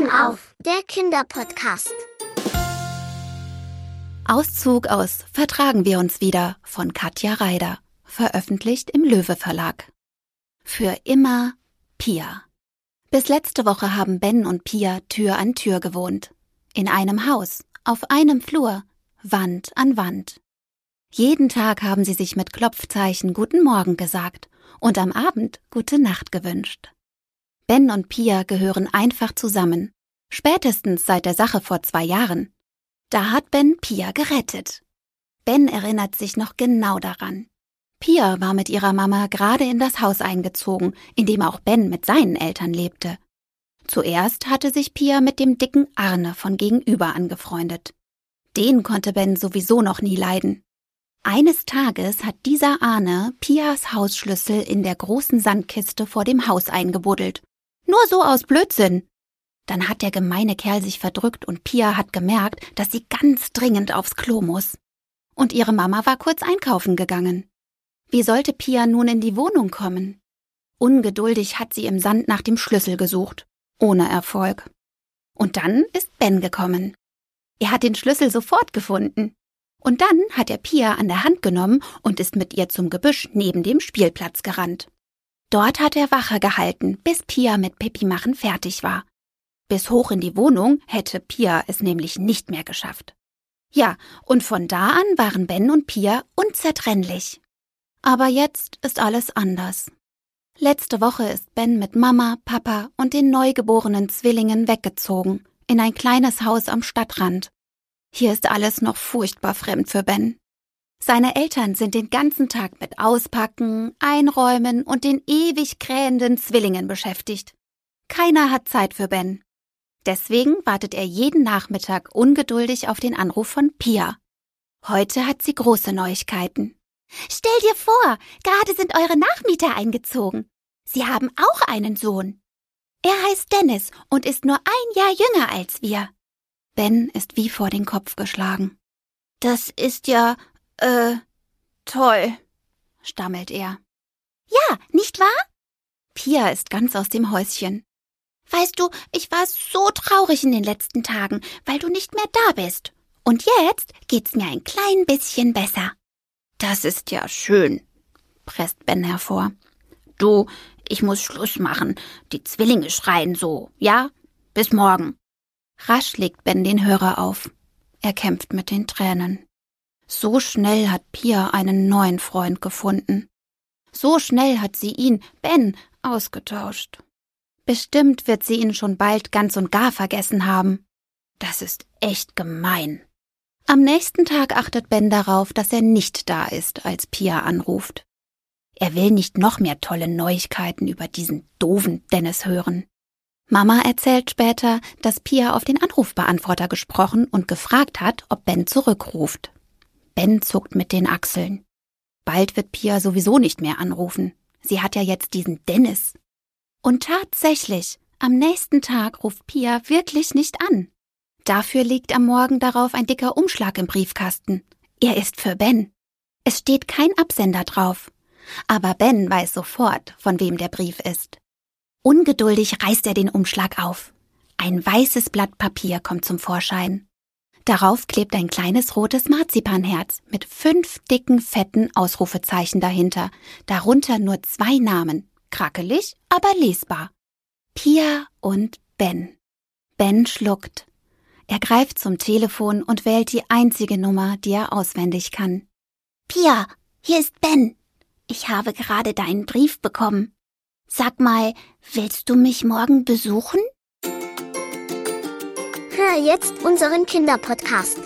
Türchen auf, der Kinderpodcast. Auszug aus Vertragen wir uns wieder von Katja Reider, veröffentlicht im Löwe Verlag. Für immer Pia. Bis letzte Woche haben Ben und Pia Tür an Tür gewohnt. In einem Haus, auf einem Flur, Wand an Wand. Jeden Tag haben sie sich mit Klopfzeichen Guten Morgen gesagt und am Abend Gute Nacht gewünscht. Ben und Pia gehören einfach zusammen, spätestens seit der Sache vor zwei Jahren. Da hat Ben Pia gerettet. Ben erinnert sich noch genau daran. Pia war mit ihrer Mama gerade in das Haus eingezogen, in dem auch Ben mit seinen Eltern lebte. Zuerst hatte sich Pia mit dem dicken Arne von gegenüber angefreundet. Den konnte Ben sowieso noch nie leiden. Eines Tages hat dieser Arne Pias Hausschlüssel in der großen Sandkiste vor dem Haus eingebuddelt. Nur so aus Blödsinn. Dann hat der gemeine Kerl sich verdrückt und Pia hat gemerkt, dass sie ganz dringend aufs Klo muss. Und ihre Mama war kurz einkaufen gegangen. Wie sollte Pia nun in die Wohnung kommen? Ungeduldig hat sie im Sand nach dem Schlüssel gesucht. Ohne Erfolg. Und dann ist Ben gekommen. Er hat den Schlüssel sofort gefunden. Und dann hat er Pia an der Hand genommen und ist mit ihr zum Gebüsch neben dem Spielplatz gerannt. Dort hat er Wache gehalten, bis Pia mit Pippi machen fertig war. Bis hoch in die Wohnung hätte Pia es nämlich nicht mehr geschafft. Ja, und von da an waren Ben und Pia unzertrennlich. Aber jetzt ist alles anders. Letzte Woche ist Ben mit Mama, Papa und den neugeborenen Zwillingen weggezogen, in ein kleines Haus am Stadtrand. Hier ist alles noch furchtbar fremd für Ben. Seine Eltern sind den ganzen Tag mit Auspacken, Einräumen und den ewig krähenden Zwillingen beschäftigt. Keiner hat Zeit für Ben. Deswegen wartet er jeden Nachmittag ungeduldig auf den Anruf von Pia. Heute hat sie große Neuigkeiten. Stell dir vor, gerade sind eure Nachmieter eingezogen. Sie haben auch einen Sohn. Er heißt Dennis und ist nur ein Jahr jünger als wir. Ben ist wie vor den Kopf geschlagen. Das ist ja, äh, toll, stammelt er. Ja, nicht wahr? Pia ist ganz aus dem Häuschen. Weißt du, ich war so traurig in den letzten Tagen, weil du nicht mehr da bist. Und jetzt geht's mir ein klein bisschen besser. Das ist ja schön, presst Ben hervor. Du, ich muss Schluss machen. Die Zwillinge schreien so, ja? Bis morgen. Rasch legt Ben den Hörer auf. Er kämpft mit den Tränen. So schnell hat Pia einen neuen Freund gefunden. So schnell hat sie ihn, Ben, ausgetauscht. Bestimmt wird sie ihn schon bald ganz und gar vergessen haben. Das ist echt gemein. Am nächsten Tag achtet Ben darauf, dass er nicht da ist, als Pia anruft. Er will nicht noch mehr tolle Neuigkeiten über diesen doofen Dennis hören. Mama erzählt später, dass Pia auf den Anrufbeantworter gesprochen und gefragt hat, ob Ben zurückruft. Ben zuckt mit den Achseln. Bald wird Pia sowieso nicht mehr anrufen. Sie hat ja jetzt diesen Dennis. Und tatsächlich, am nächsten Tag ruft Pia wirklich nicht an. Dafür liegt am Morgen darauf ein dicker Umschlag im Briefkasten. Er ist für Ben. Es steht kein Absender drauf. Aber Ben weiß sofort, von wem der Brief ist. Ungeduldig reißt er den Umschlag auf. Ein weißes Blatt Papier kommt zum Vorschein. Darauf klebt ein kleines rotes Marzipanherz mit fünf dicken, fetten Ausrufezeichen dahinter, darunter nur zwei Namen, krackelig, aber lesbar. Pia und Ben. Ben schluckt. Er greift zum Telefon und wählt die einzige Nummer, die er auswendig kann. Pia, hier ist Ben. Ich habe gerade deinen Brief bekommen. Sag mal, willst du mich morgen besuchen? Hör jetzt unseren Kinderpodcast.